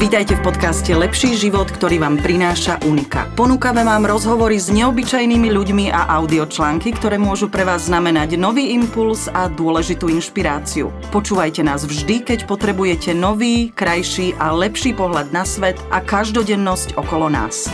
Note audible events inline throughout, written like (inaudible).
Vítajte v podcaste Lepší život, ktorý vám prináša Unika. Ponúkame vám rozhovory s neobyčajnými ľuďmi a audiočlánky, ktoré môžu pre vás znamenať nový impuls a dôležitú inšpiráciu. Počúvajte nás vždy, keď potrebujete nový, krajší a lepší pohľad na svet a každodennosť okolo nás.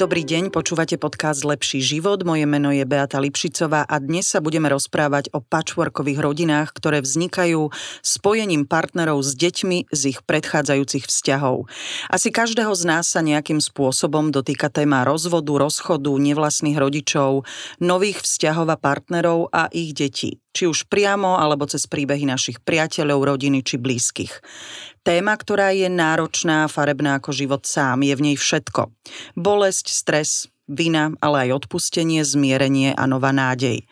Dobrý deň, počúvate podcast Lepší život. Moje meno je Beata Lipšicová a dnes sa budeme rozprávať o patchworkových rodinách, ktoré vznikajú spojením partnerov s deťmi z ich predchádzajúcich vzťahov. Asi každého z nás sa nejakým spôsobom dotýka téma rozvodu, rozchodu, nevlastných rodičov, nových vzťahov a partnerov a ich detí či už priamo alebo cez príbehy našich priateľov, rodiny či blízkych. Téma, ktorá je náročná a farebná ako život sám, je v nej všetko. Bolesť, stres, vina, ale aj odpustenie, zmierenie a nová nádej.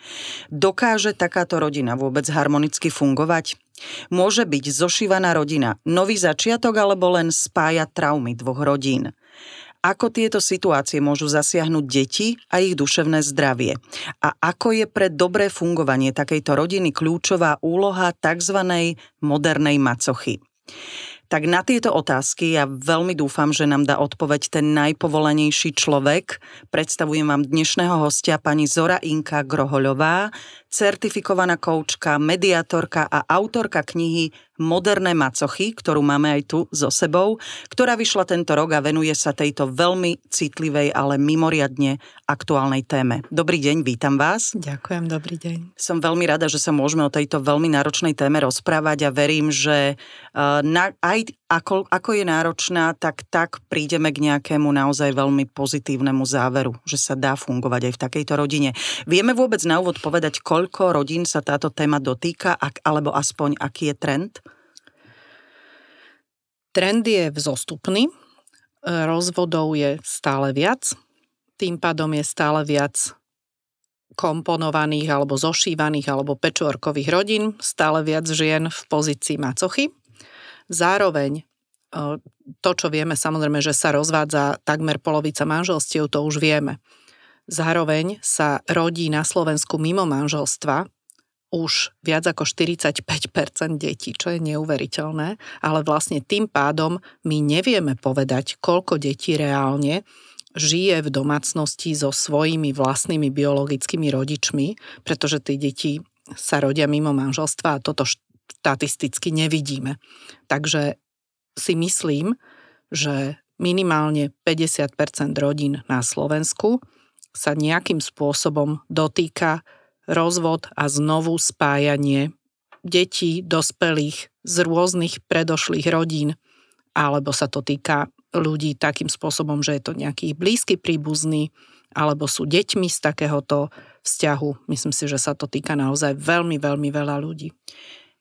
Dokáže takáto rodina vôbec harmonicky fungovať? Môže byť zošívaná rodina nový začiatok alebo len spája traumy dvoch rodín? ako tieto situácie môžu zasiahnuť deti a ich duševné zdravie a ako je pre dobré fungovanie takejto rodiny kľúčová úloha tzv. modernej macochy. Tak na tieto otázky ja veľmi dúfam, že nám dá odpoveď ten najpovolenejší človek. Predstavujem vám dnešného hostia pani Zora Inka Grohoľová, certifikovaná koučka, mediatorka a autorka knihy Moderné macochy, ktorú máme aj tu so sebou, ktorá vyšla tento rok a venuje sa tejto veľmi citlivej, ale mimoriadne aktuálnej téme. Dobrý deň, vítam vás. Ďakujem, dobrý deň. Som veľmi rada, že sa môžeme o tejto veľmi náročnej téme rozprávať a verím, že uh, na, aj ako, ako je náročná, tak tak prídeme k nejakému naozaj veľmi pozitívnemu záveru, že sa dá fungovať aj v takejto rodine. Vieme vôbec na úvod povedať, koľko rodín sa táto téma dotýka, ak, alebo aspoň aký je trend? Trend je vzostupný, rozvodov je stále viac, tým pádom je stále viac komponovaných alebo zošívaných alebo pečorkových rodín, stále viac žien v pozícii macochy. Zároveň to, čo vieme, samozrejme, že sa rozvádza takmer polovica manželstiev, to už vieme. Zároveň sa rodí na Slovensku mimo manželstva už viac ako 45% detí, čo je neuveriteľné, ale vlastne tým pádom my nevieme povedať, koľko detí reálne žije v domácnosti so svojimi vlastnými biologickými rodičmi, pretože tie deti sa rodia mimo manželstva a toto štatisticky nevidíme. Takže si myslím, že minimálne 50% rodín na Slovensku sa nejakým spôsobom dotýka rozvod a znovu spájanie detí, dospelých z rôznych predošlých rodín, alebo sa to týka ľudí takým spôsobom, že je to nejaký blízky príbuzný, alebo sú deťmi z takéhoto vzťahu. Myslím si, že sa to týka naozaj veľmi, veľmi veľa ľudí.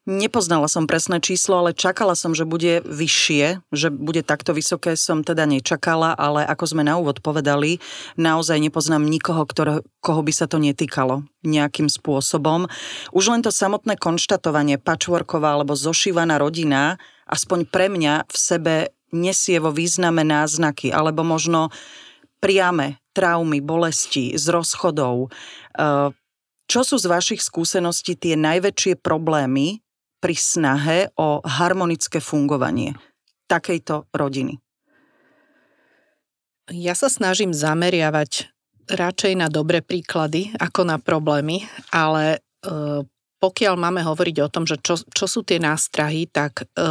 Nepoznala som presné číslo, ale čakala som, že bude vyššie, že bude takto vysoké, som teda nečakala, ale ako sme na úvod povedali, naozaj nepoznám nikoho, ktoré, koho by sa to netýkalo nejakým spôsobom. Už len to samotné konštatovanie patchworková alebo zošívaná rodina, aspoň pre mňa v sebe nesie vo význame náznaky, alebo možno priame traumy, bolesti z rozchodov. Čo sú z vašich skúseností tie najväčšie problémy, pri snahe o harmonické fungovanie takejto rodiny? Ja sa snažím zameriavať radšej na dobré príklady ako na problémy, ale e, pokiaľ máme hovoriť o tom, že čo, čo sú tie nástrahy, tak e,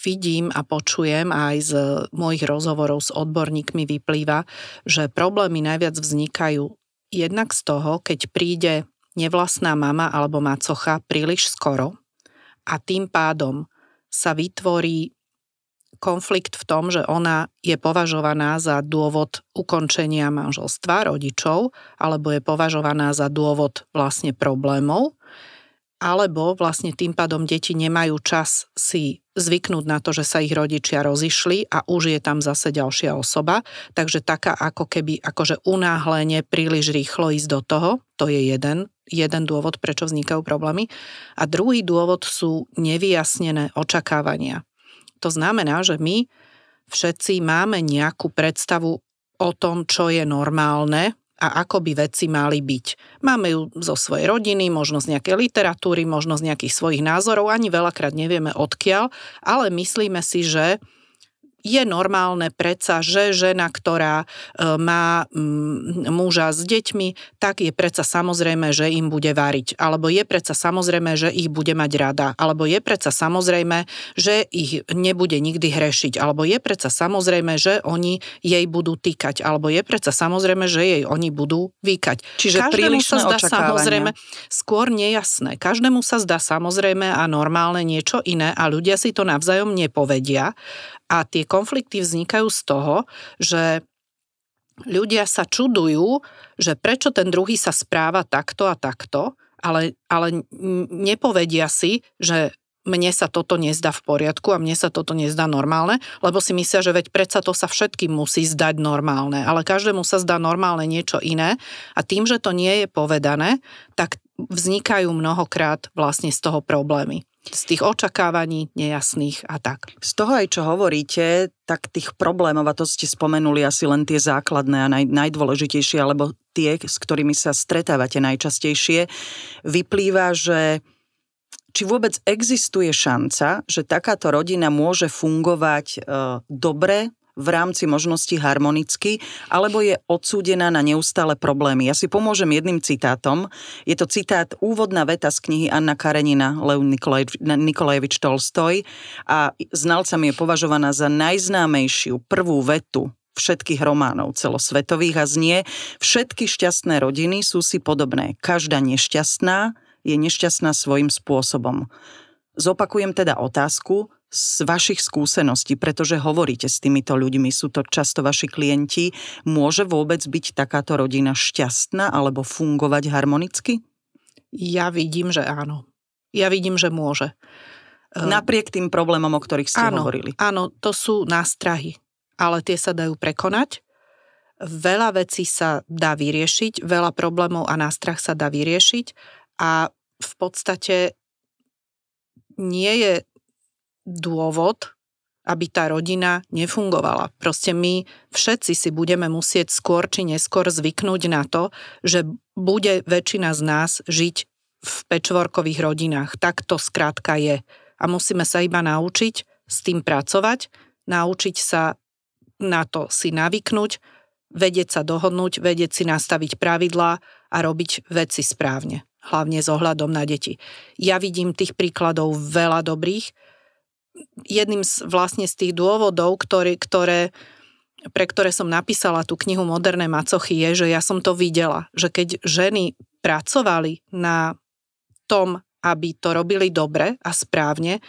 vidím a počujem aj z mojich rozhovorov s odborníkmi vyplýva, že problémy najviac vznikajú jednak z toho, keď príde nevlastná mama alebo macocha príliš skoro a tým pádom sa vytvorí konflikt v tom, že ona je považovaná za dôvod ukončenia manželstva rodičov, alebo je považovaná za dôvod vlastne problémov, alebo vlastne tým pádom deti nemajú čas si zvyknúť na to, že sa ich rodičia rozišli a už je tam zase ďalšia osoba. Takže taká ako keby akože unáhlenie príliš rýchlo ísť do toho, to je jeden jeden dôvod, prečo vznikajú problémy. A druhý dôvod sú nevyjasnené očakávania. To znamená, že my všetci máme nejakú predstavu o tom, čo je normálne, a ako by veci mali byť. Máme ju zo svojej rodiny, možno z nejakej literatúry, možno z nejakých svojich názorov, ani veľakrát nevieme odkiaľ, ale myslíme si, že je normálne predsa, že žena, ktorá e, má mm, muža s deťmi, tak je predsa samozrejme, že im bude variť. Alebo je predsa samozrejme, že ich bude mať rada. Alebo je predsa samozrejme, že ich nebude nikdy hrešiť. Alebo je predsa samozrejme, že oni jej budú týkať. Alebo je predsa samozrejme, že jej oni budú výkať. Čiže Každému sa zdá samozrejme skôr nejasné. Každému sa zdá samozrejme a normálne niečo iné a ľudia si to navzájom nepovedia. A tie konflikty vznikajú z toho, že ľudia sa čudujú, že prečo ten druhý sa správa takto a takto, ale, ale nepovedia si, že mne sa toto nezdá v poriadku a mne sa toto nezdá normálne, lebo si myslia, že veď predsa to sa všetkým musí zdať normálne, ale každému sa zdá normálne niečo iné. A tým, že to nie je povedané, tak vznikajú mnohokrát vlastne z toho problémy z tých očakávaní nejasných a tak. Z toho aj čo hovoríte, tak tých problémov, a to ste spomenuli asi len tie základné a naj, najdôležitejšie, alebo tie, s ktorými sa stretávate najčastejšie, vyplýva, že či vôbec existuje šanca, že takáto rodina môže fungovať e, dobre v rámci možností harmonicky, alebo je odsúdená na neustále problémy. Ja si pomôžem jedným citátom. Je to citát, úvodná veta z knihy Anna Karenina, Lev Nikolajevič Tolstoj a znalcami je považovaná za najznámejšiu prvú vetu všetkých románov celosvetových a znie Všetky šťastné rodiny sú si podobné. Každá nešťastná je nešťastná svojim spôsobom. Zopakujem teda otázku, z vašich skúseností, pretože hovoríte s týmito ľuďmi, sú to často vaši klienti, môže vôbec byť takáto rodina šťastná alebo fungovať harmonicky? Ja vidím, že áno. Ja vidím, že môže. Ehm, Napriek tým problémom, o ktorých ste áno, hovorili. Áno, to sú nástrahy, ale tie sa dajú prekonať. Veľa vecí sa dá vyriešiť, veľa problémov a nástrah sa dá vyriešiť a v podstate nie je dôvod, aby tá rodina nefungovala. Proste my všetci si budeme musieť skôr či neskôr zvyknúť na to, že bude väčšina z nás žiť v pečvorkových rodinách. Tak to skrátka je. A musíme sa iba naučiť s tým pracovať, naučiť sa na to si navyknúť, vedieť sa dohodnúť, vedieť si nastaviť pravidlá a robiť veci správne, hlavne s ohľadom na deti. Ja vidím tých príkladov veľa dobrých, jedným z, vlastne z tých dôvodov, ktorý, ktoré, pre ktoré som napísala tú knihu Moderné macochy, je, že ja som to videla, že keď ženy pracovali na tom, aby to robili dobre a správne,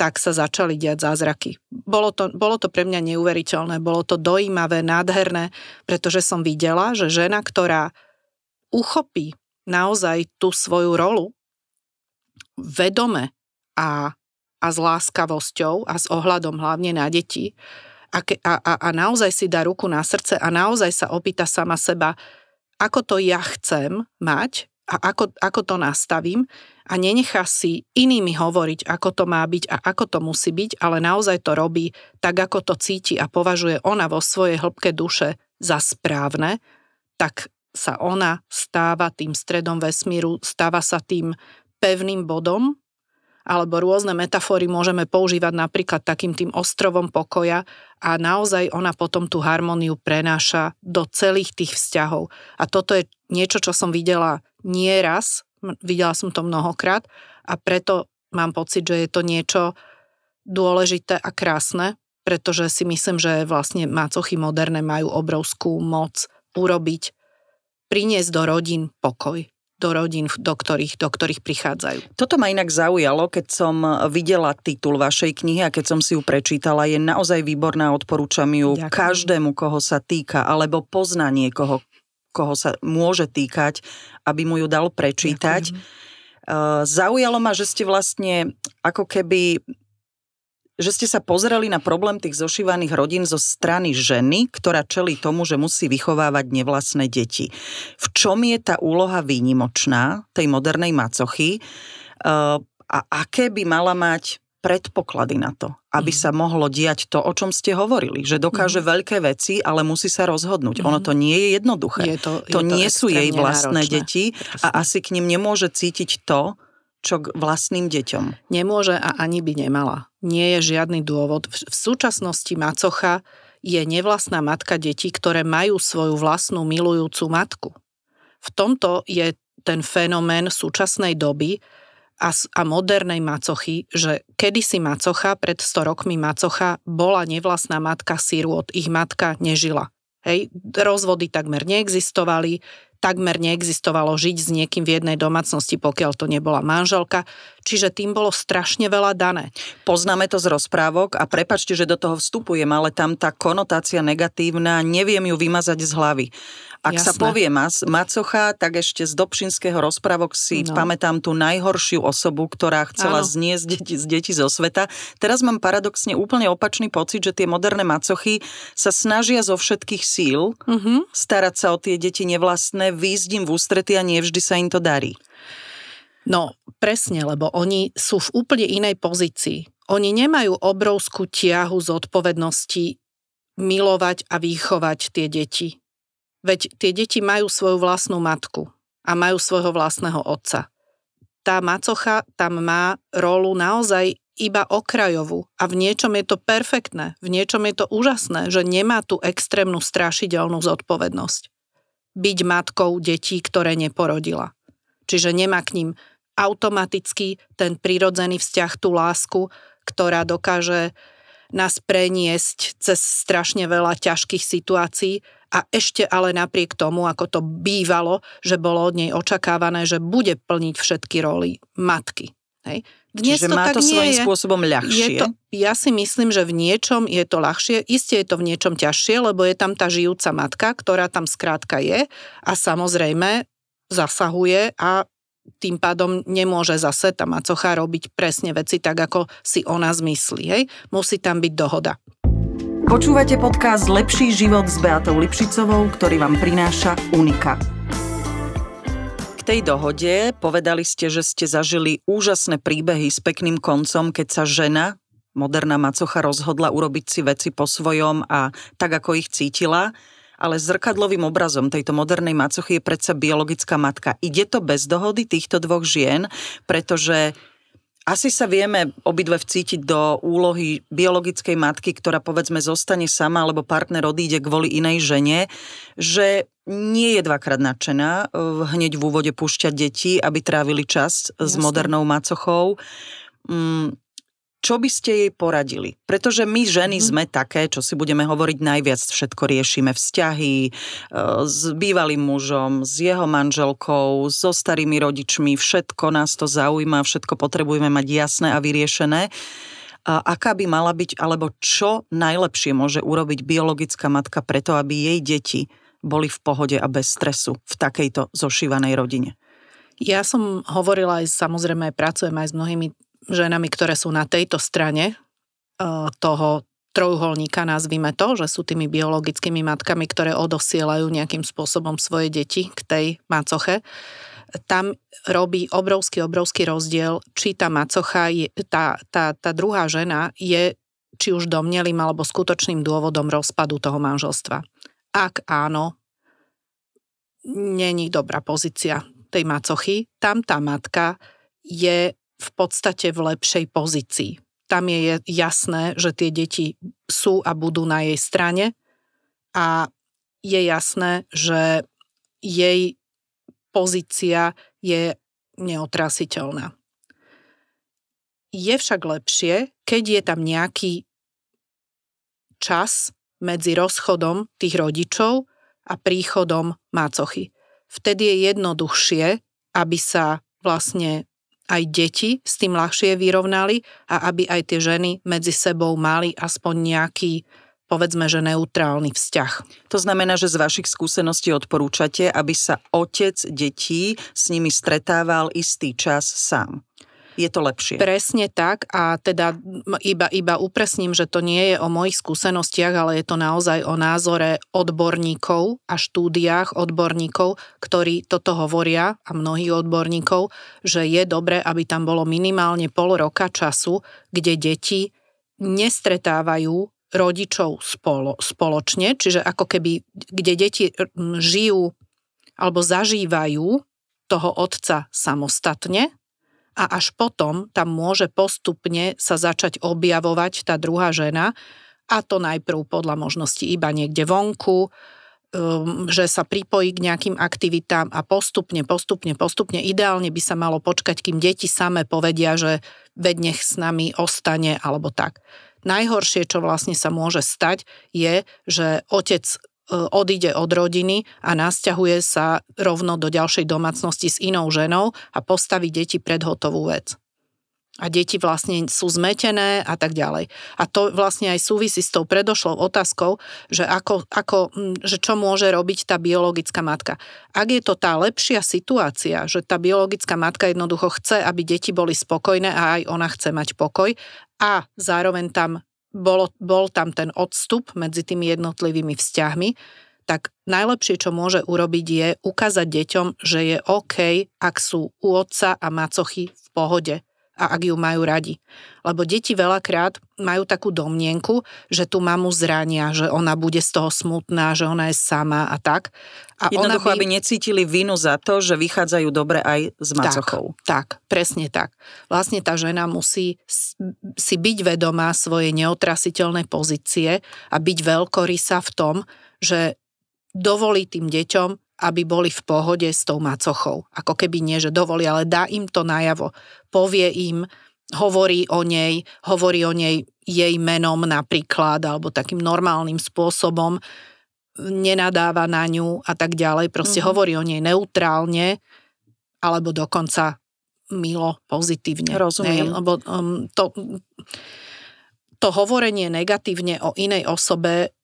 tak sa začali diať zázraky. Bolo to, bolo to pre mňa neuveriteľné, bolo to dojímavé, nádherné, pretože som videla, že žena, ktorá uchopí naozaj tú svoju rolu vedome a a s láskavosťou a s ohľadom hlavne na deti. A, a, a, a naozaj si dá ruku na srdce a naozaj sa opýta sama seba, ako to ja chcem mať a ako, ako to nastavím a nenechá si inými hovoriť, ako to má byť a ako to musí byť, ale naozaj to robí tak, ako to cíti a považuje ona vo svojej hĺbke duše za správne, tak sa ona stáva tým stredom vesmíru, stáva sa tým pevným bodom, alebo rôzne metafory môžeme používať napríklad takým tým ostrovom pokoja a naozaj ona potom tú harmóniu prenáša do celých tých vzťahov. A toto je niečo, čo som videla nie raz, videla som to mnohokrát a preto mám pocit, že je to niečo dôležité a krásne, pretože si myslím, že vlastne mácochy moderné majú obrovskú moc urobiť, priniesť do rodín pokoj do rodín, do ktorých, do ktorých prichádzajú. Toto ma inak zaujalo, keď som videla titul vašej knihy a keď som si ju prečítala. Je naozaj výborná, odporúčam ju Ďakujem. každému, koho sa týka, alebo pozná niekoho, koho sa môže týkať, aby mu ju dal prečítať. Ďakujem. Zaujalo ma, že ste vlastne ako keby že ste sa pozreli na problém tých zošívaných rodín zo strany ženy, ktorá čelí tomu, že musí vychovávať nevlastné deti. V čom je tá úloha výnimočná tej modernej macochy eh, a aké by mala mať predpoklady na to, aby mm. sa mohlo diať to, o čom ste hovorili, že dokáže mm. veľké veci, ale musí sa rozhodnúť. Mm. Ono to nie je jednoduché. Je to, je to, to nie sú jej vlastné náročné. deti Presne. a asi k ním nemôže cítiť to, čo k vlastným deťom. Nemôže a ani by nemala. Nie je žiadny dôvod. V, súčasnosti macocha je nevlastná matka detí, ktoré majú svoju vlastnú milujúcu matku. V tomto je ten fenomén súčasnej doby a, a modernej macochy, že kedysi macocha, pred 100 rokmi macocha, bola nevlastná matka od ich matka nežila. Hej, rozvody takmer neexistovali, takmer neexistovalo žiť s niekým v jednej domácnosti, pokiaľ to nebola manželka, čiže tým bolo strašne veľa dané. Poznáme to z rozprávok a prepačte, že do toho vstupujem, ale tam tá konotácia negatívna, neviem ju vymazať z hlavy. Ak Jasné. sa povie mas, macocha, tak ešte z Dobšinského rozprávok si no. pamätám tú najhoršiu osobu, ktorá chcela Áno. zniesť deti, z deti zo sveta. Teraz mám paradoxne úplne opačný pocit, že tie moderné macochy sa snažia zo všetkých síl uh-huh. starať sa o tie deti nevlastné, výjsť im v ústrety a nevždy sa im to darí. No, presne, lebo oni sú v úplne inej pozícii. Oni nemajú obrovskú tiahu zodpovednosti milovať a vychovať tie deti. Veď tie deti majú svoju vlastnú matku a majú svojho vlastného otca. Tá macocha tam má rolu naozaj iba okrajovú a v niečom je to perfektné, v niečom je to úžasné, že nemá tú extrémnu strašidelnú zodpovednosť. Byť matkou detí, ktoré neporodila. Čiže nemá k ním automaticky ten prirodzený vzťah, tú lásku, ktorá dokáže nás preniesť cez strašne veľa ťažkých situácií a ešte ale napriek tomu, ako to bývalo, že bolo od nej očakávané, že bude plniť všetky roly matky. Hej. Dnes Čiže to má tak to svojím je. spôsobom ľahšie? Je to, ja si myslím, že v niečom je to ľahšie. Isté je to v niečom ťažšie, lebo je tam tá žijúca matka, ktorá tam skrátka je a samozrejme zasahuje a tým pádom nemôže zase tá macocha robiť presne veci tak, ako si ona zmyslí. Hej? Musí tam byť dohoda. Počúvate podcast Lepší život s Beatou Lipšicovou, ktorý vám prináša Unika. K tej dohode povedali ste, že ste zažili úžasné príbehy s pekným koncom, keď sa žena, moderná macocha, rozhodla urobiť si veci po svojom a tak, ako ich cítila ale zrkadlovým obrazom tejto modernej macochy je predsa biologická matka. Ide to bez dohody týchto dvoch žien, pretože asi sa vieme obidve vcítiť do úlohy biologickej matky, ktorá povedzme zostane sama, alebo partner odíde kvôli inej žene, že nie je dvakrát nadšená eh, hneď v úvode púšťať deti, aby trávili čas Jasne. s modernou macochou. Čo by ste jej poradili? Pretože my ženy mm. sme také, čo si budeme hovoriť najviac, všetko riešime vzťahy e, s bývalým mužom, s jeho manželkou, so starými rodičmi, všetko nás to zaujíma, všetko potrebujeme mať jasné a vyriešené. A aká by mala byť, alebo čo najlepšie môže urobiť biologická matka preto, aby jej deti boli v pohode a bez stresu v takejto zošívanej rodine? Ja som hovorila aj, samozrejme, pracujem aj s mnohými ženami, ktoré sú na tejto strane e, toho trojuholníka, nazvime to, že sú tými biologickými matkami, ktoré odosielajú nejakým spôsobom svoje deti k tej macoche, tam robí obrovský, obrovský rozdiel, či tá macocha, tá, tá, tá druhá žena je či už domnelým alebo skutočným dôvodom rozpadu toho manželstva. Ak áno, není dobrá pozícia tej macochy, tam tá matka je v podstate v lepšej pozícii. Tam je jasné, že tie deti sú a budú na jej strane a je jasné, že jej pozícia je neotrasiteľná. Je však lepšie, keď je tam nejaký čas medzi rozchodom tých rodičov a príchodom mácochy. Vtedy je jednoduchšie, aby sa vlastne aj deti s tým ľahšie vyrovnali a aby aj tie ženy medzi sebou mali aspoň nejaký povedzme, že neutrálny vzťah. To znamená, že z vašich skúseností odporúčate, aby sa otec detí s nimi stretával istý čas sám. Je to lepšie. Presne tak a teda iba, iba upresním, že to nie je o mojich skúsenostiach, ale je to naozaj o názore odborníkov a štúdiách odborníkov, ktorí toto hovoria a mnohých odborníkov, že je dobré, aby tam bolo minimálne pol roka času, kde deti nestretávajú rodičov spolo, spoločne, čiže ako keby, kde deti žijú alebo zažívajú toho otca samostatne a až potom tam môže postupne sa začať objavovať tá druhá žena a to najprv podľa možnosti iba niekde vonku, um, že sa pripojí k nejakým aktivitám a postupne, postupne, postupne, ideálne by sa malo počkať, kým deti same povedia, že veď nech s nami ostane alebo tak. Najhoršie, čo vlastne sa môže stať, je, že otec odíde od rodiny a nasťahuje sa rovno do ďalšej domácnosti s inou ženou a postaví deti pred hotovú vec. A deti vlastne sú zmetené a tak ďalej. A to vlastne aj súvisí s tou predošlou otázkou, že, ako, ako, že čo môže robiť tá biologická matka. Ak je to tá lepšia situácia, že tá biologická matka jednoducho chce, aby deti boli spokojné a aj ona chce mať pokoj a zároveň tam bolo, bol tam ten odstup medzi tými jednotlivými vzťahmi, tak najlepšie, čo môže urobiť, je ukázať deťom, že je OK, ak sú u otca a macochy v pohode a ak ju majú radi. Lebo deti veľakrát majú takú domnienku, že tú mamu zrania, že ona bude z toho smutná, že ona je sama a tak. A Jednoducho, by... aby necítili vinu za to, že vychádzajú dobre aj s macochou. Tak, tak, presne tak. Vlastne tá žena musí si byť vedomá svojej neotrasiteľnej pozície a byť veľkorysá v tom, že dovolí tým deťom aby boli v pohode s tou macochou. Ako keby nie, že dovolí, ale dá im to najavo. Povie im, hovorí o nej, hovorí o nej jej menom napríklad, alebo takým normálnym spôsobom, nenadáva na ňu a tak ďalej. Proste mm-hmm. hovorí o nej neutrálne, alebo dokonca milo, pozitívne. Rozumiem. Ne? Lebo um, to, to hovorenie negatívne o inej osobe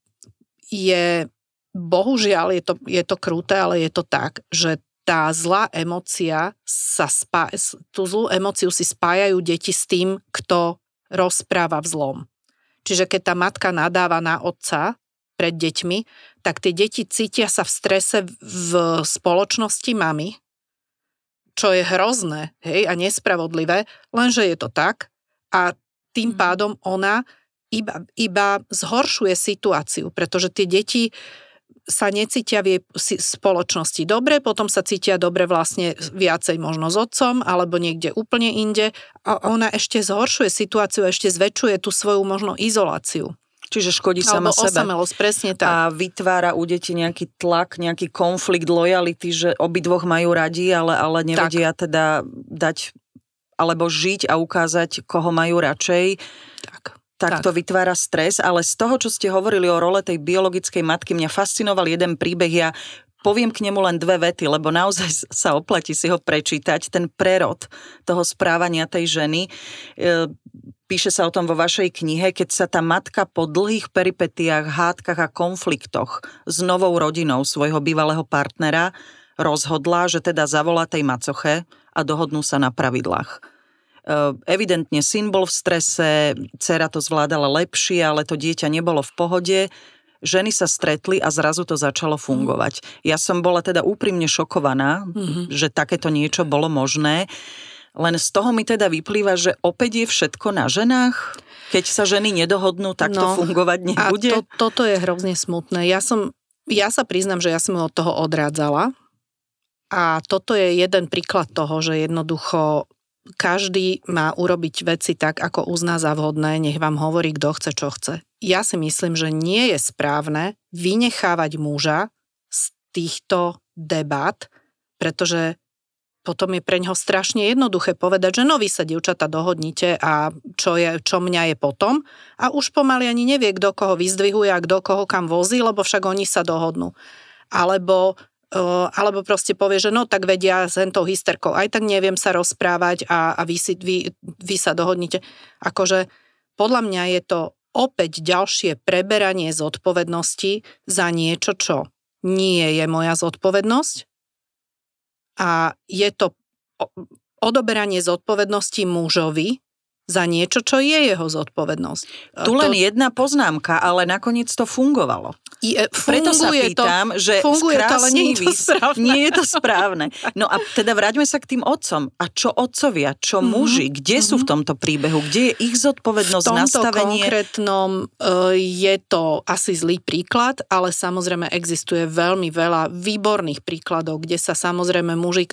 je bohužiaľ je to, je to kruté, ale je to tak, že tá zlá emocia sa spá, tú zlú emociu si spájajú deti s tým, kto rozpráva v zlom. Čiže keď tá matka nadáva na otca pred deťmi, tak tie deti cítia sa v strese v spoločnosti mamy, čo je hrozné hej, a nespravodlivé, lenže je to tak a tým mhm. pádom ona iba, iba zhoršuje situáciu, pretože tie deti sa necítia v jej spoločnosti dobre, potom sa cítia dobre vlastne viacej možno s otcom alebo niekde úplne inde a ona ešte zhoršuje situáciu, ešte zväčšuje tú svoju možno izoláciu. Čiže škodí sama Alebo sebe. osamelosť, presne tak. A vytvára u detí nejaký tlak, nejaký konflikt lojality, že obidvoch majú radi, ale, ale nevedia tak. teda dať alebo žiť a ukázať, koho majú radšej. Tak tak, to vytvára stres, ale z toho, čo ste hovorili o role tej biologickej matky, mňa fascinoval jeden príbeh, ja poviem k nemu len dve vety, lebo naozaj sa oplatí si ho prečítať, ten prerod toho správania tej ženy. E, píše sa o tom vo vašej knihe, keď sa tá matka po dlhých peripetiách, hádkach a konfliktoch s novou rodinou svojho bývalého partnera rozhodla, že teda zavolá tej macoche a dohodnú sa na pravidlách evidentne syn bol v strese, dcera to zvládala lepšie, ale to dieťa nebolo v pohode. Ženy sa stretli a zrazu to začalo fungovať. Ja som bola teda úprimne šokovaná, mm-hmm. že takéto niečo bolo možné. Len z toho mi teda vyplýva, že opäť je všetko na ženách? Keď sa ženy nedohodnú, tak no, to fungovať nebude? A to, toto je hrozne smutné. Ja som, ja sa priznam, že ja som od toho odrádzala. A toto je jeden príklad toho, že jednoducho každý má urobiť veci tak, ako uzná za vhodné, nech vám hovorí, kto chce, čo chce. Ja si myslím, že nie je správne vynechávať muža z týchto debat, pretože potom je pre ňoho strašne jednoduché povedať, že no vy sa, dievčata, dohodnite a čo, je, čo mňa je potom. A už pomaly ani nevie, kto koho vyzdvihuje a kto koho kam vozí, lebo však oni sa dohodnú. Alebo alebo proste povie, že no tak vedia s hentou hysterkou, aj tak neviem sa rozprávať a, a vy, si, vy, vy sa dohodnite. Akože podľa mňa je to opäť ďalšie preberanie zodpovednosti za niečo, čo nie je moja zodpovednosť a je to odoberanie zodpovednosti mužovi za niečo, čo je jeho zodpovednosť. Tu len to... jedna poznámka, ale nakoniec to fungovalo. Je, Preto sa pýtam, to, že funguje to, ale nie je to správne. Nie je to správne. No a teda vráťme sa k tým otcom. A čo otcovia, čo mm-hmm. muži? Kde mm-hmm. sú v mhm. tomto príbehu? Kde je ich zodpovednosť, v tomto nastavenie? konkrétnom uh, je to asi zlý príklad, ale samozrejme existuje veľmi veľa výborných príkladov, kde sa samozrejme muži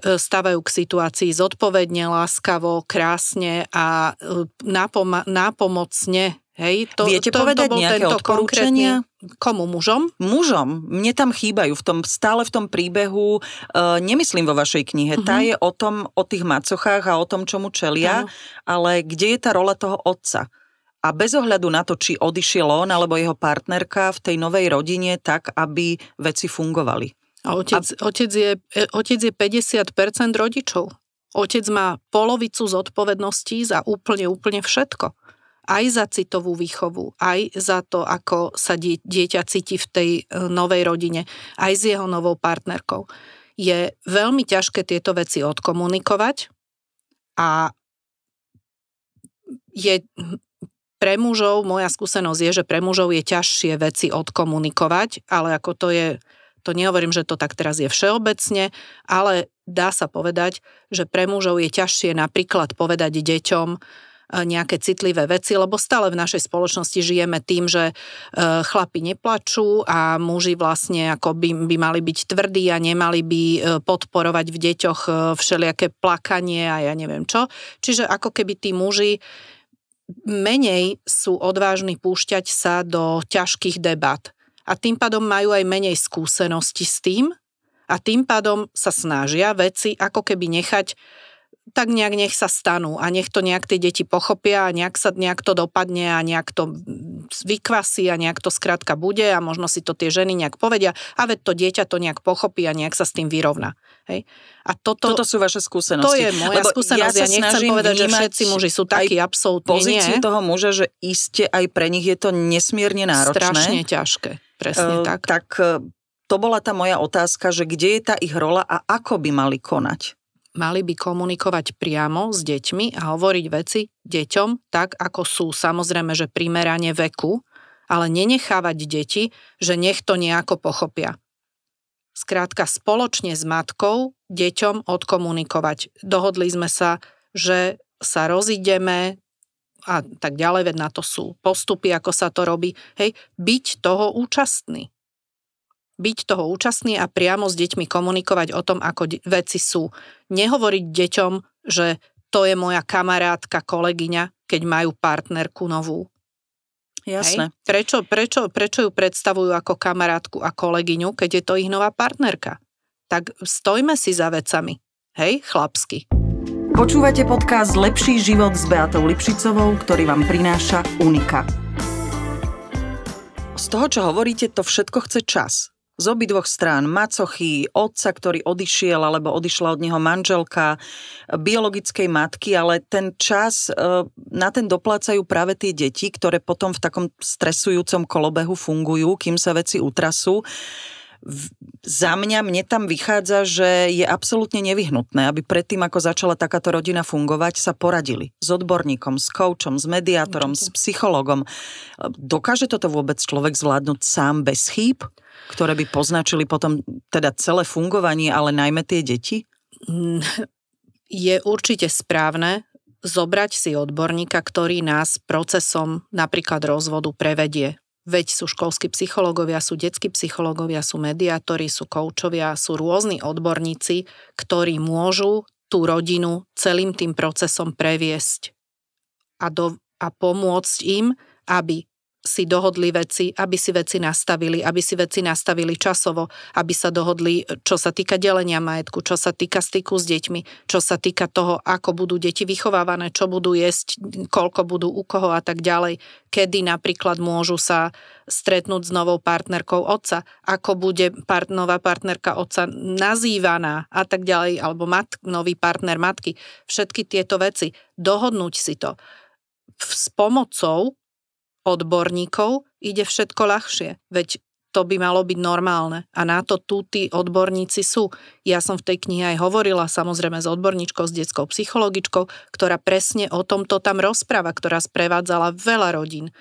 stavajú k situácii zodpovedne, láskavo, krásne a e, napom- nápomocne Hej, to, Viete to, povedať to bol nejaké odporúčania? Komu? Mužom? Mužom. Mne tam chýbajú. V tom, stále v tom príbehu, uh, nemyslím vo vašej knihe, uh-huh. tá mhm. je o tom, o tých macochách a o tom, čomu čelia, uh-huh. ale kde je tá rola toho otca? A bez ohľadu na to, či odišiel on alebo jeho partnerka v tej novej rodine tak, aby veci fungovali. A otec, a... otec, je, e, otec je 50% rodičov. Otec má polovicu zodpovedností za úplne, úplne všetko aj za citovú výchovu, aj za to, ako sa dieťa cíti v tej e, novej rodine, aj s jeho novou partnerkou. Je veľmi ťažké tieto veci odkomunikovať a je pre mužov, moja skúsenosť je, že pre mužov je ťažšie veci odkomunikovať, ale ako to je, to nehovorím, že to tak teraz je všeobecne, ale dá sa povedať, že pre mužov je ťažšie napríklad povedať deťom, nejaké citlivé veci, lebo stále v našej spoločnosti žijeme tým, že e, chlapi neplačú a muži vlastne ako by, by mali byť tvrdí a nemali by e, podporovať v deťoch e, všelijaké plakanie a ja neviem čo. Čiže ako keby tí muži menej sú odvážni púšťať sa do ťažkých debat. A tým pádom majú aj menej skúsenosti s tým a tým pádom sa snažia veci ako keby nechať tak nejak nech sa stanú a nech to nejak tie deti pochopia a nejak sa nejak to dopadne a nejak to vykvasí a nejak to skrátka bude a možno si to tie ženy nejak povedia a veď to dieťa to nejak pochopí a nejak sa s tým vyrovná. Hej. A toto, toto sú vaše skúsenosti. To je moja Lebo skúsenosť. Ja, ja nechcem povedať, že všetci muži sú takí, absolútne pozíciu nie. toho muža, že iste aj pre nich je to nesmierne náročné. Strašne ťažké, presne uh, tak. Tak e, to bola tá moja otázka, že kde je tá ich rola a ako by mali konať mali by komunikovať priamo s deťmi a hovoriť veci deťom tak, ako sú. Samozrejme, že primerane veku, ale nenechávať deti, že nech to nejako pochopia. Skrátka, spoločne s matkou deťom odkomunikovať. Dohodli sme sa, že sa rozídeme a tak ďalej, veď na to sú postupy, ako sa to robí. Hej, byť toho účastný byť toho účastný a priamo s deťmi komunikovať o tom, ako veci sú. Nehovoriť deťom, že to je moja kamarátka, kolegyňa, keď majú partnerku novú. Jasné. Hej? Prečo, prečo, prečo ju predstavujú ako kamarátku a kolegyňu, keď je to ich nová partnerka? Tak stojme si za vecami. Hej, chlapsky. Počúvate podcast Lepší život s Beatou Lipšicovou, ktorý vám prináša Unika. Z toho, čo hovoríte, to všetko chce čas z obidvoch strán, macochy, otca, ktorý odišiel alebo odišla od neho manželka, biologickej matky, ale ten čas, e, na ten doplácajú práve tie deti, ktoré potom v takom stresujúcom kolobehu fungujú, kým sa veci utrasú za mňa, mne tam vychádza, že je absolútne nevyhnutné, aby predtým, ako začala takáto rodina fungovať, sa poradili s odborníkom, s koučom, s mediátorom, Určite. s psychologom. Dokáže toto vôbec človek zvládnuť sám bez chýb? ktoré by poznačili potom teda celé fungovanie, ale najmä tie deti? Mm, je určite správne zobrať si odborníka, ktorý nás procesom napríklad rozvodu prevedie. Veď sú školskí psychológovia, sú detskí psychológovia, sú mediátori, sú koučovia, sú rôzni odborníci, ktorí môžu tú rodinu celým tým procesom previesť a, do, a pomôcť im, aby si dohodli veci, aby si veci nastavili, aby si veci nastavili časovo, aby sa dohodli, čo sa týka delenia majetku, čo sa týka styku s deťmi, čo sa týka toho, ako budú deti vychovávané, čo budú jesť, koľko budú u koho a tak ďalej, kedy napríklad môžu sa stretnúť s novou partnerkou otca, ako bude part, nová partnerka otca nazývaná a tak ďalej, alebo mat, nový partner matky. Všetky tieto veci, dohodnúť si to s pomocou odborníkov ide všetko ľahšie. Veď to by malo byť normálne. A na to tu tí odborníci sú. Ja som v tej knihe aj hovorila samozrejme s odborníčkou, s detskou psychologičkou, ktorá presne o tomto tam rozpráva, ktorá sprevádzala veľa rodín e,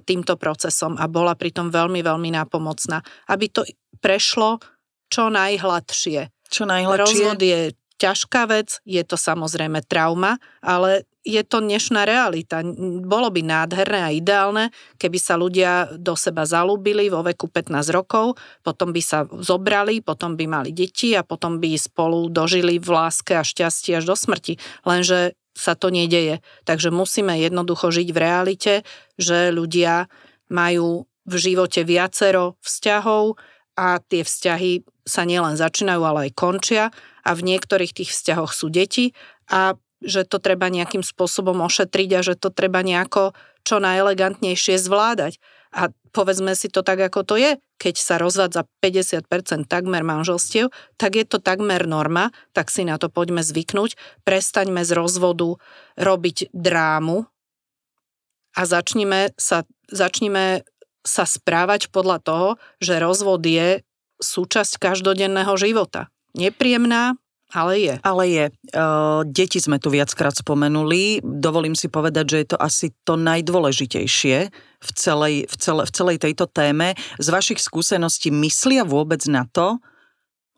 týmto procesom a bola pritom veľmi, veľmi nápomocná. Aby to prešlo čo najhladšie. Čo najhladšie? Rozvod je ťažká vec, je to samozrejme trauma, ale je to dnešná realita. Bolo by nádherné a ideálne, keby sa ľudia do seba zalúbili vo veku 15 rokov, potom by sa zobrali, potom by mali deti a potom by spolu dožili v láske a šťastí až do smrti. Lenže sa to nedeje. Takže musíme jednoducho žiť v realite, že ľudia majú v živote viacero vzťahov a tie vzťahy sa nielen začínajú, ale aj končia a v niektorých tých vzťahoch sú deti a že to treba nejakým spôsobom ošetriť a že to treba nejako čo najelegantnejšie zvládať. A povedzme si to tak, ako to je. Keď sa rozvádza 50% takmer manželstiev, tak je to takmer norma, tak si na to poďme zvyknúť. Prestaňme z rozvodu robiť drámu a začnime sa, začnime sa správať podľa toho, že rozvod je súčasť každodenného života nepríjemná, ale je. Ale je. Deti sme tu viackrát spomenuli. Dovolím si povedať, že je to asi to najdôležitejšie v celej, v, celé, v celej tejto téme. Z vašich skúseností myslia vôbec na to,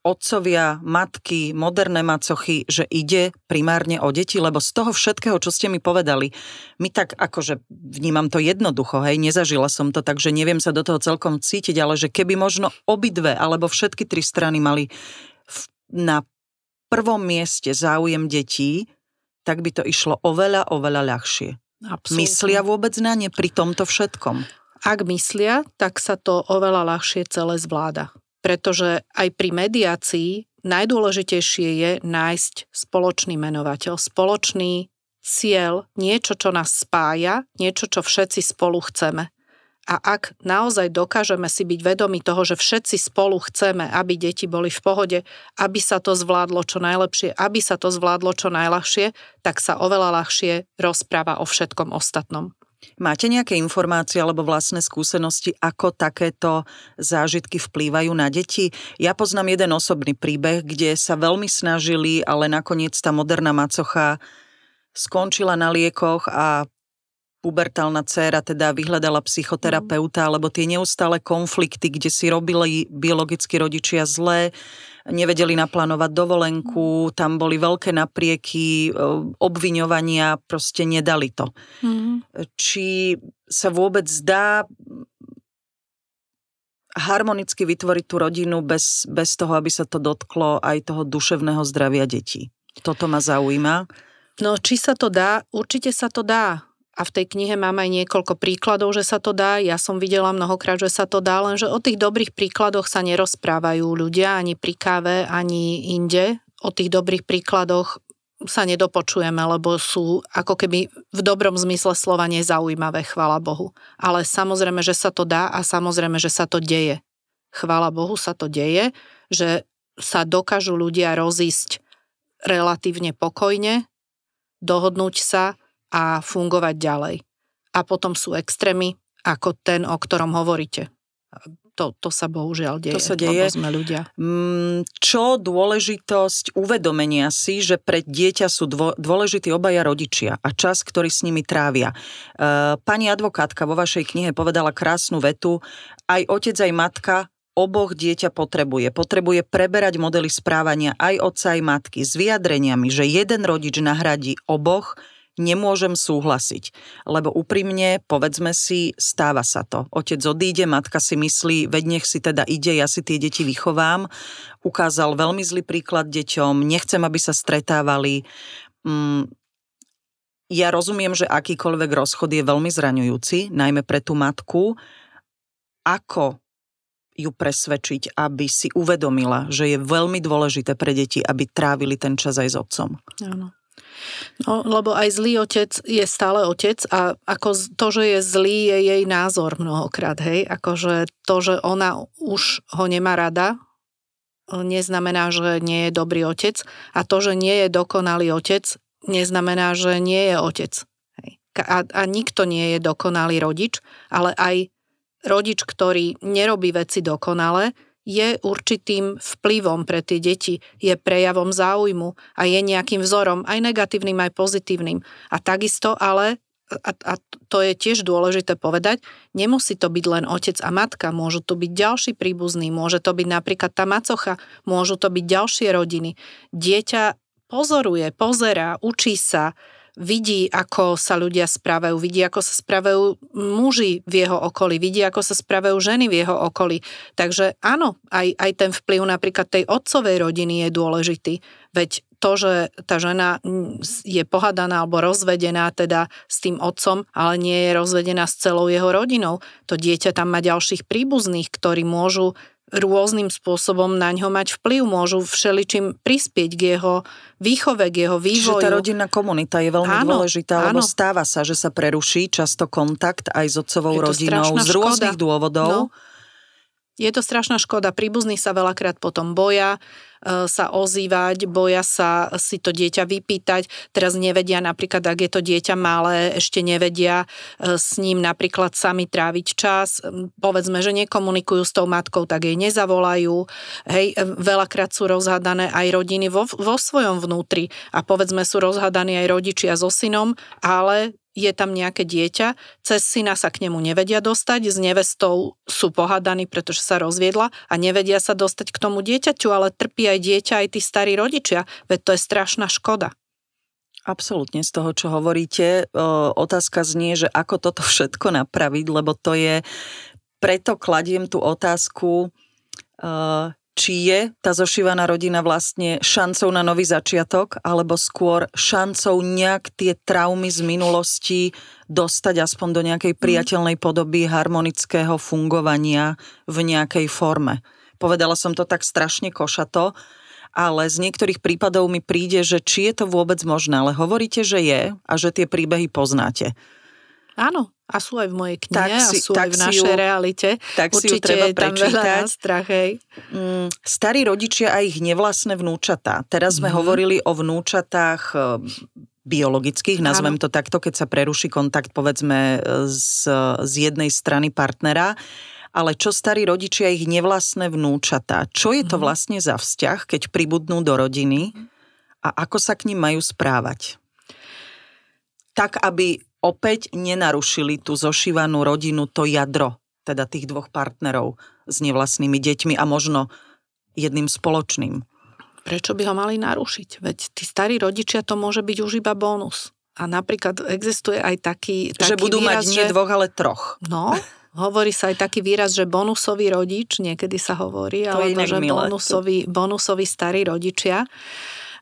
otcovia, matky, moderné macochy, že ide primárne o deti, lebo z toho všetkého, čo ste mi povedali, my tak akože vnímam to jednoducho, hej, nezažila som to, takže neviem sa do toho celkom cítiť, ale že keby možno obidve alebo všetky tri strany mali na prvom mieste záujem detí, tak by to išlo oveľa, oveľa ľahšie. Absolutne. Myslia vôbec na ne pri tomto všetkom? Ak myslia, tak sa to oveľa ľahšie celé zvláda. Pretože aj pri mediácii najdôležitejšie je nájsť spoločný menovateľ, spoločný cieľ, niečo, čo nás spája, niečo, čo všetci spolu chceme. A ak naozaj dokážeme si byť vedomi toho, že všetci spolu chceme, aby deti boli v pohode, aby sa to zvládlo čo najlepšie, aby sa to zvládlo čo najľahšie, tak sa oveľa ľahšie rozpráva o všetkom ostatnom. Máte nejaké informácie alebo vlastné skúsenosti, ako takéto zážitky vplývajú na deti? Ja poznám jeden osobný príbeh, kde sa veľmi snažili, ale nakoniec tá moderná macocha skončila na liekoch a pubertálna dcéra teda vyhľadala psychoterapeuta, mm. alebo tie neustále konflikty, kde si robili biologickí rodičia zlé, nevedeli naplánovať dovolenku, tam boli veľké naprieky, e, obviňovania, proste nedali to. Mm. Či sa vôbec dá harmonicky vytvoriť tú rodinu bez, bez toho, aby sa to dotklo aj toho duševného zdravia detí. Toto ma zaujíma. No, či sa to dá? Určite sa to dá a v tej knihe mám aj niekoľko príkladov, že sa to dá. Ja som videla mnohokrát, že sa to dá, lenže o tých dobrých príkladoch sa nerozprávajú ľudia ani pri káve, ani inde. O tých dobrých príkladoch sa nedopočujeme, lebo sú ako keby v dobrom zmysle slova nezaujímavé, chvála Bohu. Ale samozrejme, že sa to dá a samozrejme, že sa to deje. Chvála Bohu sa to deje, že sa dokážu ľudia rozísť relatívne pokojne, dohodnúť sa, a fungovať ďalej. A potom sú extrémy, ako ten, o ktorom hovoríte. To, to sa bohužiaľ deje, to sa deje. sme ľudia. Mm, čo dôležitosť uvedomenia si, že pre dieťa sú dôležití obaja rodičia a čas, ktorý s nimi trávia. E, pani advokátka vo vašej knihe povedala krásnu vetu, aj otec, aj matka oboch dieťa potrebuje. Potrebuje preberať modely správania aj otca, aj matky s vyjadreniami, že jeden rodič nahradí oboch, nemôžem súhlasiť. Lebo úprimne, povedzme si, stáva sa to. Otec odíde, matka si myslí, veď nech si teda ide, ja si tie deti vychovám. Ukázal veľmi zlý príklad deťom, nechcem, aby sa stretávali. Mm, ja rozumiem, že akýkoľvek rozchod je veľmi zraňujúci, najmä pre tú matku. Ako ju presvedčiť, aby si uvedomila, že je veľmi dôležité pre deti, aby trávili ten čas aj s otcom. Áno. No, lebo aj zlý otec je stále otec a ako to, že je zlý, je jej názor mnohokrát, hej. Akože to, že ona už ho nemá rada, neznamená, že nie je dobrý otec a to, že nie je dokonalý otec, neznamená, že nie je otec. Hej. A, a nikto nie je dokonalý rodič, ale aj rodič, ktorý nerobí veci dokonale, je určitým vplyvom pre tie deti, je prejavom záujmu a je nejakým vzorom, aj negatívnym, aj pozitívnym. A takisto ale a, a to je tiež dôležité povedať, nemusí to byť len otec a matka, môžu to byť ďalší príbuzní, môže to byť napríklad tá macocha, môžu to byť ďalšie rodiny. Dieťa pozoruje, pozerá, učí sa, vidí, ako sa ľudia správajú, vidí, ako sa správajú muži v jeho okolí, vidí, ako sa správajú ženy v jeho okolí. Takže áno, aj, aj ten vplyv napríklad tej otcovej rodiny je dôležitý. Veď to, že tá žena je pohadaná alebo rozvedená teda s tým otcom, ale nie je rozvedená s celou jeho rodinou, to dieťa tam má ďalších príbuzných, ktorí môžu rôznym spôsobom na ňo mať vplyv, môžu všeličím prispieť k jeho výchove, k jeho vývoju. Čiže tá rodinná komunita je veľmi áno, dôležitá, áno. lebo stáva sa, že sa preruší často kontakt aj s otcovou rodinou z rôznych škoda. dôvodov. No je to strašná škoda. Príbuzní sa veľakrát potom boja e, sa ozývať, boja sa si to dieťa vypýtať. Teraz nevedia napríklad, ak je to dieťa malé, ešte nevedia e, s ním napríklad sami tráviť čas. Povedzme, že nekomunikujú s tou matkou, tak jej nezavolajú. Hej, e, veľakrát sú rozhádané aj rodiny vo, vo svojom vnútri a povedzme sú rozhádaní aj rodičia so synom, ale je tam nejaké dieťa, cez syna sa k nemu nevedia dostať, s nevestou sú pohadaní, pretože sa rozviedla a nevedia sa dostať k tomu dieťaťu, ale trpí aj dieťa, aj tí starí rodičia, veď to je strašná škoda. Absolútne z toho, čo hovoríte. Otázka znie, že ako toto všetko napraviť, lebo to je, preto kladiem tú otázku, či je tá zošívaná rodina vlastne šancou na nový začiatok, alebo skôr šancou nejak tie traumy z minulosti dostať aspoň do nejakej mhm. priateľnej podoby harmonického fungovania v nejakej forme. Povedala som to tak strašne košato, ale z niektorých prípadov mi príde, že či je to vôbec možné, ale hovoríte, že je a že tie príbehy poznáte. Áno, a sú aj v mojej knihe, tak si, a sú aj v našej ju, realite. Tak Určite si ju treba veľa nástrach, hej. Mm, starí rodičia a ich nevlastné vnúčatá. Teraz sme mm. hovorili o vnúčatách e, biologických, nazvem to takto, keď sa preruší kontakt povedzme z, z jednej strany partnera. Ale čo starí rodičia, ich nevlastné vnúčatá? Čo je to mhm. vlastne za vzťah, keď pribudnú do rodiny a ako sa k ním majú správať? Tak, aby opäť nenarušili tú zošívanú rodinu, to jadro, teda tých dvoch partnerov s nevlastnými deťmi a možno jedným spoločným. Prečo by ho mali narušiť? Veď tí starí rodičia to môže byť už iba bonus. A napríklad existuje aj taký, taký Že budú výraz, mať nie že... dvoch, ale troch. No, hovorí sa aj taký výraz, že bonusový rodič, niekedy sa hovorí, to alebo že bonusový, bonusový starí rodičia.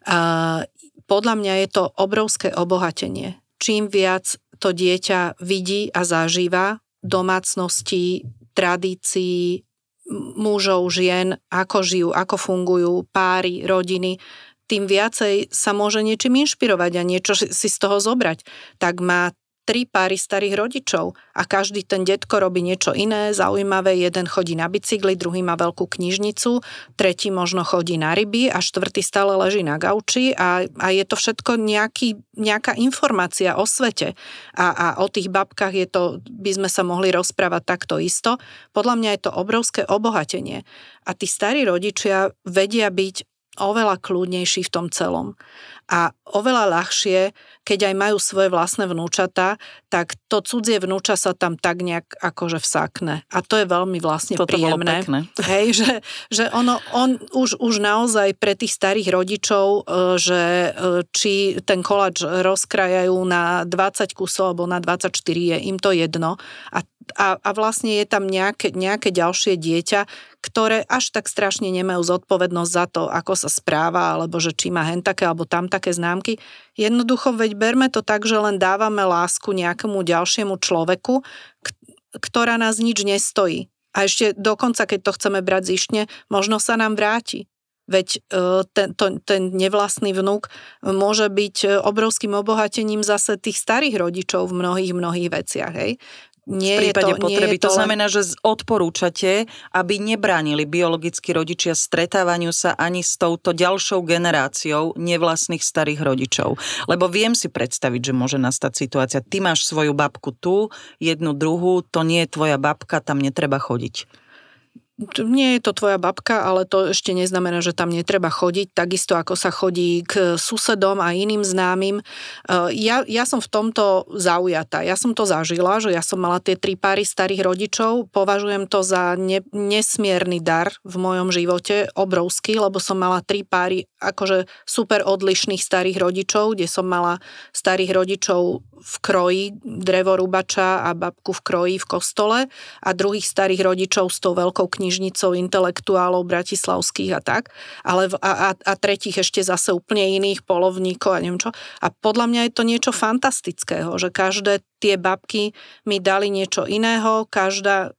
Uh, podľa mňa je to obrovské obohatenie. Čím viac to dieťa vidí a zažíva domácnosti, tradícií, mužov, žien, ako žijú, ako fungujú páry, rodiny, tým viacej sa môže niečím inšpirovať a niečo si z toho zobrať. Tak má tri páry starých rodičov a každý ten detko robí niečo iné, zaujímavé. Jeden chodí na bicykli, druhý má veľkú knižnicu, tretí možno chodí na ryby a štvrtý stále leží na gauči a, a je to všetko nejaký, nejaká informácia o svete. A, a o tých babkách je to, by sme sa mohli rozprávať takto isto. Podľa mňa je to obrovské obohatenie. A tí starí rodičia vedia byť oveľa kľudnejší v tom celom a oveľa ľahšie, keď aj majú svoje vlastné vnúčata, tak to cudzie vnúča sa tam tak nejak akože vsákne. A to je veľmi vlastne Toto príjemné. (laughs) Hej, že, že ono, on už, už naozaj pre tých starých rodičov, e, že e, či ten koláč rozkrajajú na 20 kusov alebo na 24, je im to jedno. A a, a vlastne je tam nejaké, nejaké ďalšie dieťa, ktoré až tak strašne nemajú zodpovednosť za to, ako sa správa, alebo že či má hen také alebo tam také známky. Jednoducho, veď berme to tak, že len dávame lásku nejakému ďalšiemu človeku, ktorá nás nič nestojí. A ešte dokonca, keď to chceme brať zištne, možno sa nám vráti. Veď e, ten, to, ten nevlastný vnúk môže byť obrovským obohatením zase tých starých rodičov v mnohých, mnohých veciach. Hej? Nie v prípade je to, potreby. Nie je to, to znamená, že odporúčate, aby nebránili biologickí rodičia stretávaniu sa ani s touto ďalšou generáciou nevlastných starých rodičov. Lebo viem si predstaviť, že môže nastať situácia. Ty máš svoju babku tu, jednu druhú, to nie je tvoja babka, tam netreba chodiť nie je to tvoja babka, ale to ešte neznamená, že tam netreba chodiť, takisto ako sa chodí k susedom a iným známym. E, ja, ja som v tomto zaujatá. Ja som to zažila, že ja som mala tie tri páry starých rodičov. Považujem to za ne, nesmierny dar v mojom živote, obrovský, lebo som mala tri páry akože super odlišných starých rodičov, kde som mala starých rodičov v kroji drevorúbača a babku v kroji v kostole a druhých starých rodičov s tou veľkou knižnicou intelektuálov bratislavských a tak, ale v, a, a, a tretích ešte zase úplne iných polovníkov a neviem čo. A podľa mňa je to niečo fantastického, že každé tie babky mi dali niečo iného, každá,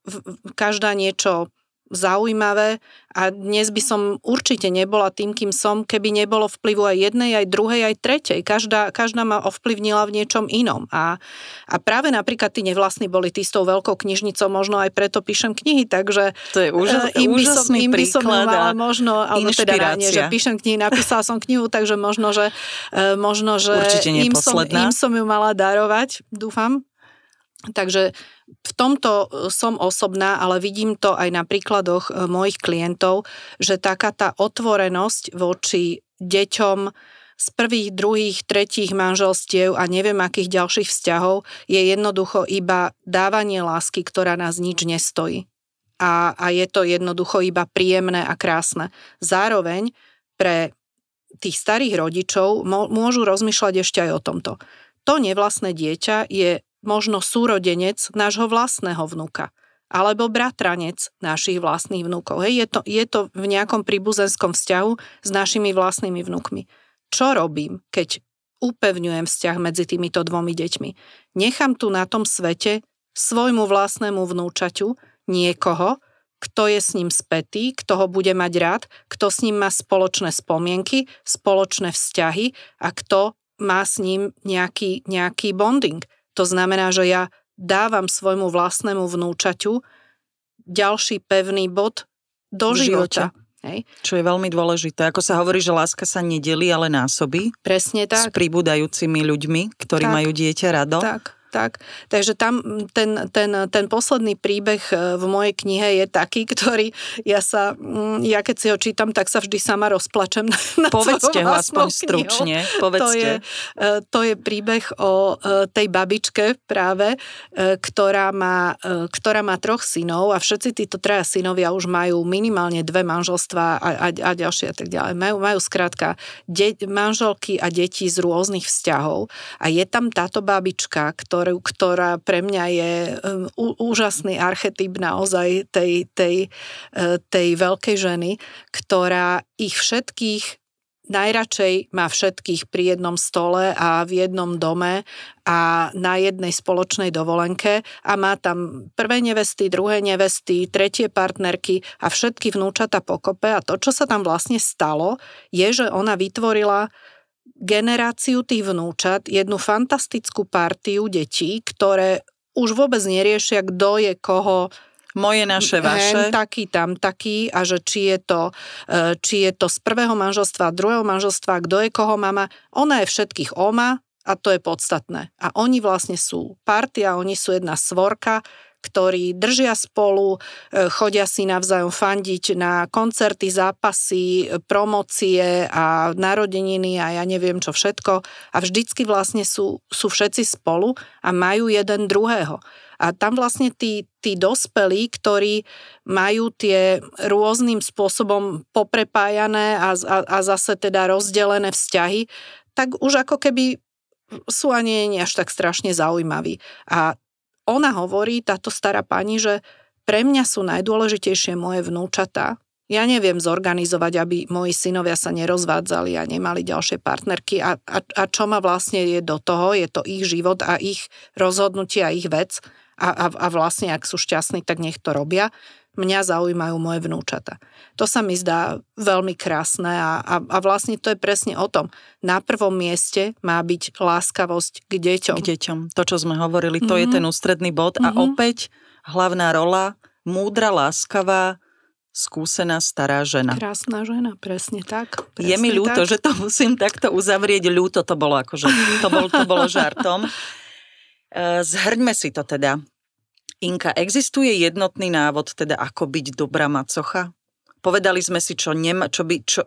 každá niečo zaujímavé a dnes by som určite nebola tým, kým som, keby nebolo vplyvu aj jednej, aj druhej, aj tretej. Každá, každá ma ovplyvnila v niečom inom. A, a práve napríklad tí nevlastní boli tí s tou veľkou knižnicou, možno aj preto píšem knihy, takže to je úžas, eh, im by som, im by som mala možno, alebo teda nie, že píšem knihy, napísala som knihu, takže možno, že, eh, možno, že im som, im som ju mala darovať, dúfam. Takže v tomto e, som osobná, ale vidím to aj na príkladoch e, mojich klientov, že taká tá otvorenosť voči deťom z prvých, druhých, tretích manželstiev a neviem akých ďalších vzťahov je jednoducho iba dávanie lásky, ktorá nás nič nestojí. A, a je to jednoducho iba príjemné a krásne. Zároveň pre tých starých rodičov môžu rozmýšľať ešte aj o tomto. To nevlastné dieťa je možno súrodenec nášho vlastného vnúka alebo bratranec našich vlastných vnúkov. Hej, je, to, je to v nejakom príbuzenskom vzťahu s našimi vlastnými vnúkmi. Čo robím, keď upevňujem vzťah medzi týmito dvomi deťmi? Nechám tu na tom svete svojmu vlastnému vnúčaťu niekoho, kto je s ním spätý, kto ho bude mať rád, kto s ním má spoločné spomienky, spoločné vzťahy a kto má s ním nejaký, nejaký bonding. To znamená, že ja dávam svojmu vlastnému vnúčaťu ďalší pevný bod do v života. Hej. Čo je veľmi dôležité. Ako sa hovorí, že láska sa nedelí, ale násobí. Presne tak. S pribúdajúcimi ľuďmi, ktorí tak, majú dieťa rado. Tak tak. Takže tam ten, ten, ten posledný príbeh e, v mojej knihe je taký, ktorý ja sa, mm, ja keď si ho čítam, tak sa vždy sama rozplačem. (laughs) Na Povedzte ho aspoň stručne. Povedzte. To je, e, to je príbeh o e, tej babičke práve, ktorá má, ktorá má troch synov a všetci títo traja synovia už majú minimálne dve manželstva a, a, a ďalšie a tak ďalej. Majú, majú skrátka de, manželky a deti z rôznych vzťahov a je tam táto babička, ktorá ktorú, ktorá pre mňa je um, úžasný archetyp naozaj tej, tej, uh, tej veľkej ženy, ktorá ich všetkých najradšej má všetkých pri jednom stole a v jednom dome a na jednej spoločnej dovolenke a má tam prvé nevesty, druhé nevesty, tretie partnerky a všetky vnúčata pokope a to, čo sa tam vlastne stalo, je, že ona vytvorila generáciu tých vnúčat, jednu fantastickú partiu detí, ktoré už vôbec neriešia, kto je koho moje, naše, vaše. Hen, taký, tam, taký a že či je, to, e, či je to z prvého manželstva, druhého manželstva, kto je koho mama. Ona je všetkých oma a to je podstatné. A oni vlastne sú partia, oni sú jedna svorka, ktorí držia spolu, e, chodia si navzájom fandiť na koncerty, zápasy, promócie a narodeniny a ja neviem čo všetko. A vždycky vlastne sú, sú všetci spolu a majú jeden druhého. A tam vlastne tí, tí dospelí, ktorí majú tie rôznym spôsobom poprepájané a, a, a zase teda rozdelené vzťahy, tak už ako keby sú ani až tak strašne zaujímaví. A ona hovorí, táto stará pani, že pre mňa sú najdôležitejšie moje vnúčatá. Ja neviem zorganizovať, aby moji synovia sa nerozvádzali a nemali ďalšie partnerky a, a, a čo ma vlastne je do toho, je to ich život a ich rozhodnutie a ich vec, a, a, a vlastne ak sú šťastní, tak nech to robia. Mňa zaujímajú moje vnúčata. To sa mi zdá veľmi krásne a, a, a vlastne to je presne o tom. Na prvom mieste má byť láskavosť k deťom. K deťom. To, čo sme hovorili, to mm-hmm. je mhm. ten ústredný bod. Mm-hmm. A mhm. opäť hlavná rola, múdra, láskavá, skúsená stará žena. Krásna žena, presne tak. Presne je mi ľúto, tak. že to musím takto uzavrieť. Ľúto to bolo akože, to, bol, to bolo žartom. (laughs) E, zhrňme si to teda. Inka, existuje jednotný návod, teda ako byť dobrá macocha? Povedali sme si, čo, nem, čo by, čo,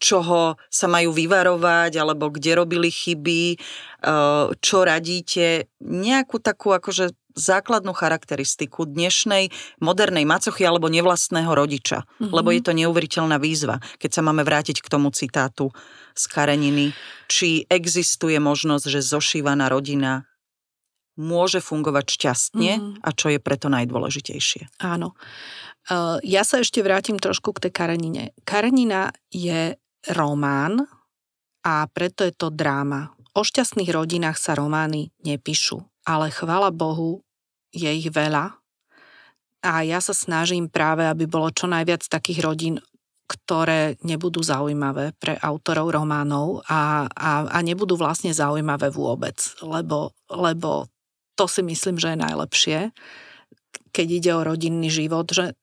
čoho sa majú vyvarovať, alebo kde robili chyby, eh, čo radíte. Nejakú takú akože základnú charakteristiku dnešnej modernej macochy alebo nevlastného rodiča. Mm-hmm. Lebo je to neuveriteľná výzva, keď sa máme vrátiť k tomu citátu z Kareniny. Či existuje možnosť, že zošívaná rodina môže fungovať šťastne mm. a čo je preto najdôležitejšie. Áno. Uh, ja sa ešte vrátim trošku k tej Karenine. Karenina je román a preto je to dráma. O šťastných rodinách sa romány nepíšu, ale chvala Bohu, je ich veľa. A ja sa snažím práve, aby bolo čo najviac takých rodín, ktoré nebudú zaujímavé pre autorov románov a, a, a nebudú vlastne zaujímavé vôbec, lebo, lebo to si myslím, že je najlepšie, keď ide o rodinný život, že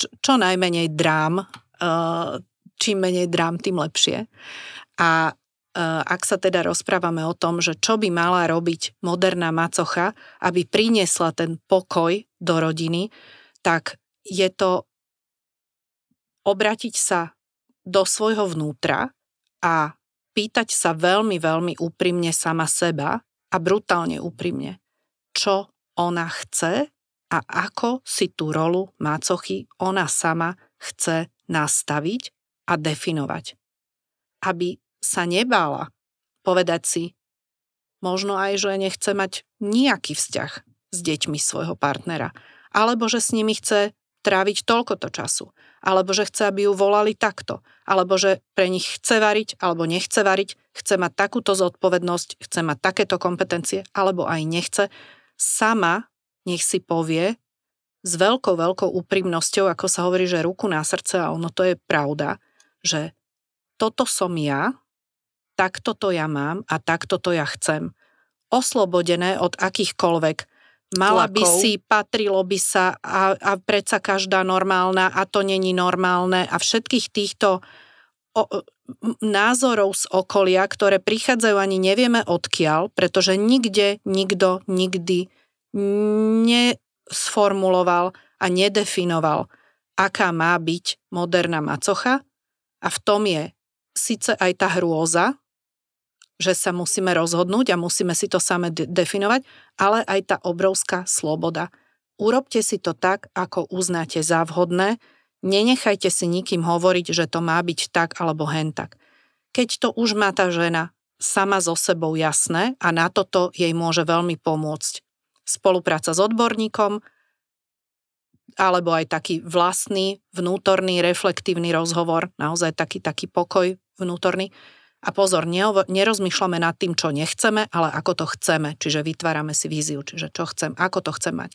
čo, najmenej drám, uh, čím menej drám, tým lepšie. A uh, ak sa teda rozprávame o tom, že čo by mala robiť moderná macocha, aby priniesla ten pokoj do rodiny, tak je to obratiť sa do svojho vnútra a pýtať sa veľmi, veľmi úprimne sama seba a brutálne úprimne čo ona chce a ako si tú rolu mácochy ona sama chce nastaviť a definovať. Aby sa nebála povedať si, možno aj, že nechce mať nejaký vzťah s deťmi svojho partnera, alebo že s nimi chce tráviť toľkoto času, alebo že chce, aby ju volali takto, alebo že pre nich chce variť, alebo nechce variť, chce mať takúto zodpovednosť, chce mať takéto kompetencie, alebo aj nechce, sama nech si povie s veľkou, veľkou úprimnosťou, ako sa hovorí, že ruku na srdce a ono to je pravda, že toto som ja, takto to ja mám a takto to ja chcem. Oslobodené od akýchkoľvek Mala by si, patrilo by sa a, a predsa každá normálna a to není normálne a všetkých týchto o, názorov z okolia, ktoré prichádzajú ani nevieme odkiaľ, pretože nikde nikto nikdy nesformuloval a nedefinoval, aká má byť moderná macocha a v tom je síce aj tá hrôza, že sa musíme rozhodnúť a musíme si to same de- definovať, ale aj tá obrovská sloboda. Urobte si to tak, ako uznáte za vhodné, Nenechajte si nikým hovoriť, že to má byť tak alebo hen. Keď to už má tá žena sama so sebou jasné a na toto jej môže veľmi pomôcť. Spolupráca s odborníkom, alebo aj taký vlastný, vnútorný, reflektívny rozhovor, naozaj taký, taký pokoj vnútorný. A pozor, nerozmýšľame nad tým, čo nechceme, ale ako to chceme, čiže vytvárame si víziu, čiže čo chcem, ako to chcem mať.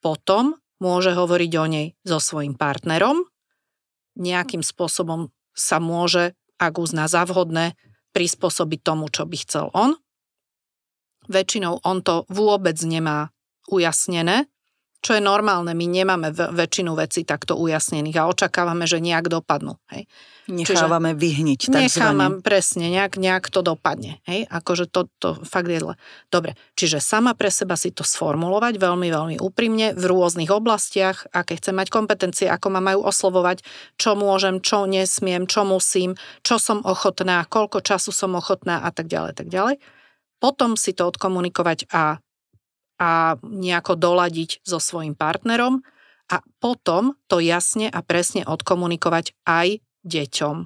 Potom môže hovoriť o nej so svojím partnerom, nejakým spôsobom sa môže, ak uzná za vhodné, prispôsobiť tomu, čo by chcel on. Väčšinou on to vôbec nemá ujasnené, čo je normálne. My nemáme väčšinu vecí takto ujasnených a očakávame, že nejak dopadnú. Hej. Nechávame Čiže vyhniť. Nechávame presne, nejak, nejak to dopadne. Hej. Akože to, to fakt je zle. Dobre, čiže sama pre seba si to sformulovať veľmi, veľmi úprimne v rôznych oblastiach, aké chcem mať kompetencie, ako ma majú oslovovať, čo môžem, čo nesmiem, čo musím, čo som ochotná, koľko času som ochotná a tak ďalej, tak ďalej. Potom si to odkomunikovať a a nejako doladiť so svojim partnerom a potom to jasne a presne odkomunikovať aj deťom.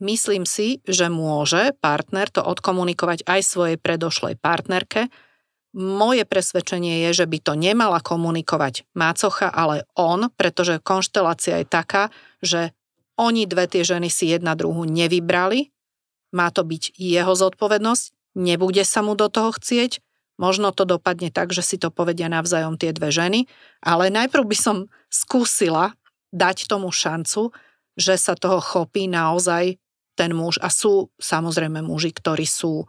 Myslím si, že môže partner to odkomunikovať aj svojej predošlej partnerke. Moje presvedčenie je, že by to nemala komunikovať mácocha, ale on, pretože konštelácia je taká, že oni dve tie ženy si jedna druhu nevybrali, má to byť jeho zodpovednosť, nebude sa mu do toho chcieť, Možno to dopadne tak, že si to povedia navzájom tie dve ženy, ale najprv by som skúsila dať tomu šancu, že sa toho chopí naozaj ten muž. A sú samozrejme muži, ktorí sú e,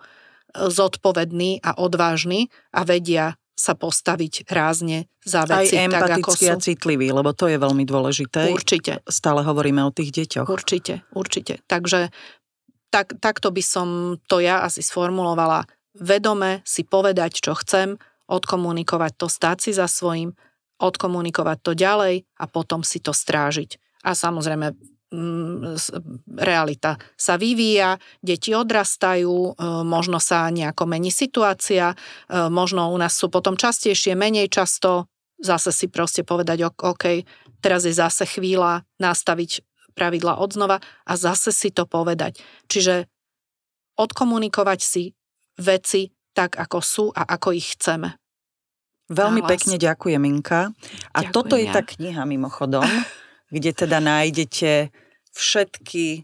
zodpovední a odvážni a vedia sa postaviť rázne za veci. Aj tak, ako sú. a citlivý, lebo to je veľmi dôležité. Určite. Stále hovoríme o tých deťoch. Určite, určite. Takže tak, takto by som to ja asi sformulovala vedome si povedať, čo chcem, odkomunikovať to, stáť si za svojím, odkomunikovať to ďalej a potom si to strážiť. A samozrejme, mm, realita sa vyvíja, deti odrastajú, e, možno sa nejako mení situácia, e, možno u nás sú potom častejšie, menej často, zase si proste povedať, OK, teraz je zase chvíľa nastaviť pravidla odznova a zase si to povedať. Čiže odkomunikovať si veci tak, ako sú a ako ich chceme. Veľmi pekne ďakujem, Inka. A ďakujem toto je ja. tá kniha mimochodom, (laughs) kde teda nájdete všetky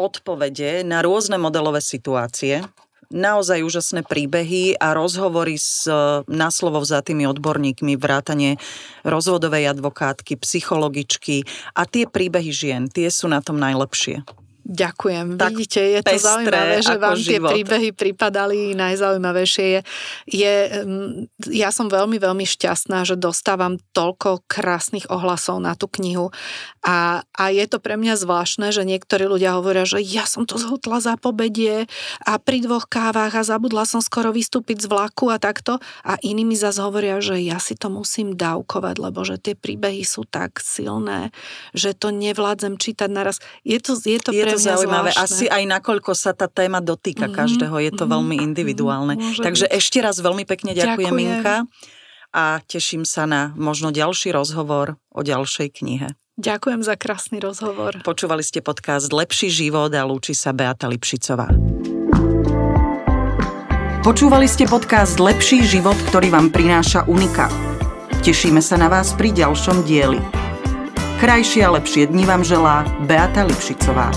odpovede na rôzne modelové situácie, naozaj úžasné príbehy a rozhovory s náslovo vzatými odborníkmi, vrátane rozvodovej advokátky, psychologičky a tie príbehy žien, tie sú na tom najlepšie. Ďakujem. Tak Vidíte, je to zaujímavé, že vám život. tie príbehy pripadali najzaujímavejšie. Je, je, ja som veľmi, veľmi šťastná, že dostávam toľko krásnych ohlasov na tú knihu a, a je to pre mňa zvláštne, že niektorí ľudia hovoria, že ja som to zhotla za pobedie a pri dvoch kávach a zabudla som skoro vystúpiť z vlaku a takto a iní mi zase hovoria, že ja si to musím dávkovať, lebo že tie príbehy sú tak silné, že to nevládzem čítať naraz. Je to, je to je pre zaujímavé. Zvláštne. Asi aj nakoľko sa tá téma dotýka mm-hmm. každého, je to mm-hmm. veľmi individuálne. Mm-hmm. Takže byť. ešte raz veľmi pekne ďakujem, ďakujem, Minka. A teším sa na možno ďalší rozhovor o ďalšej knihe. Ďakujem za krásny rozhovor. Počúvali ste podcast Lepší život a lúči sa Beata Lipšicová. Počúvali ste podcast Lepší život, ktorý vám prináša Unika. Tešíme sa na vás pri ďalšom dieli. Krajšie a lepšie dni vám želá Beata Lipšicová.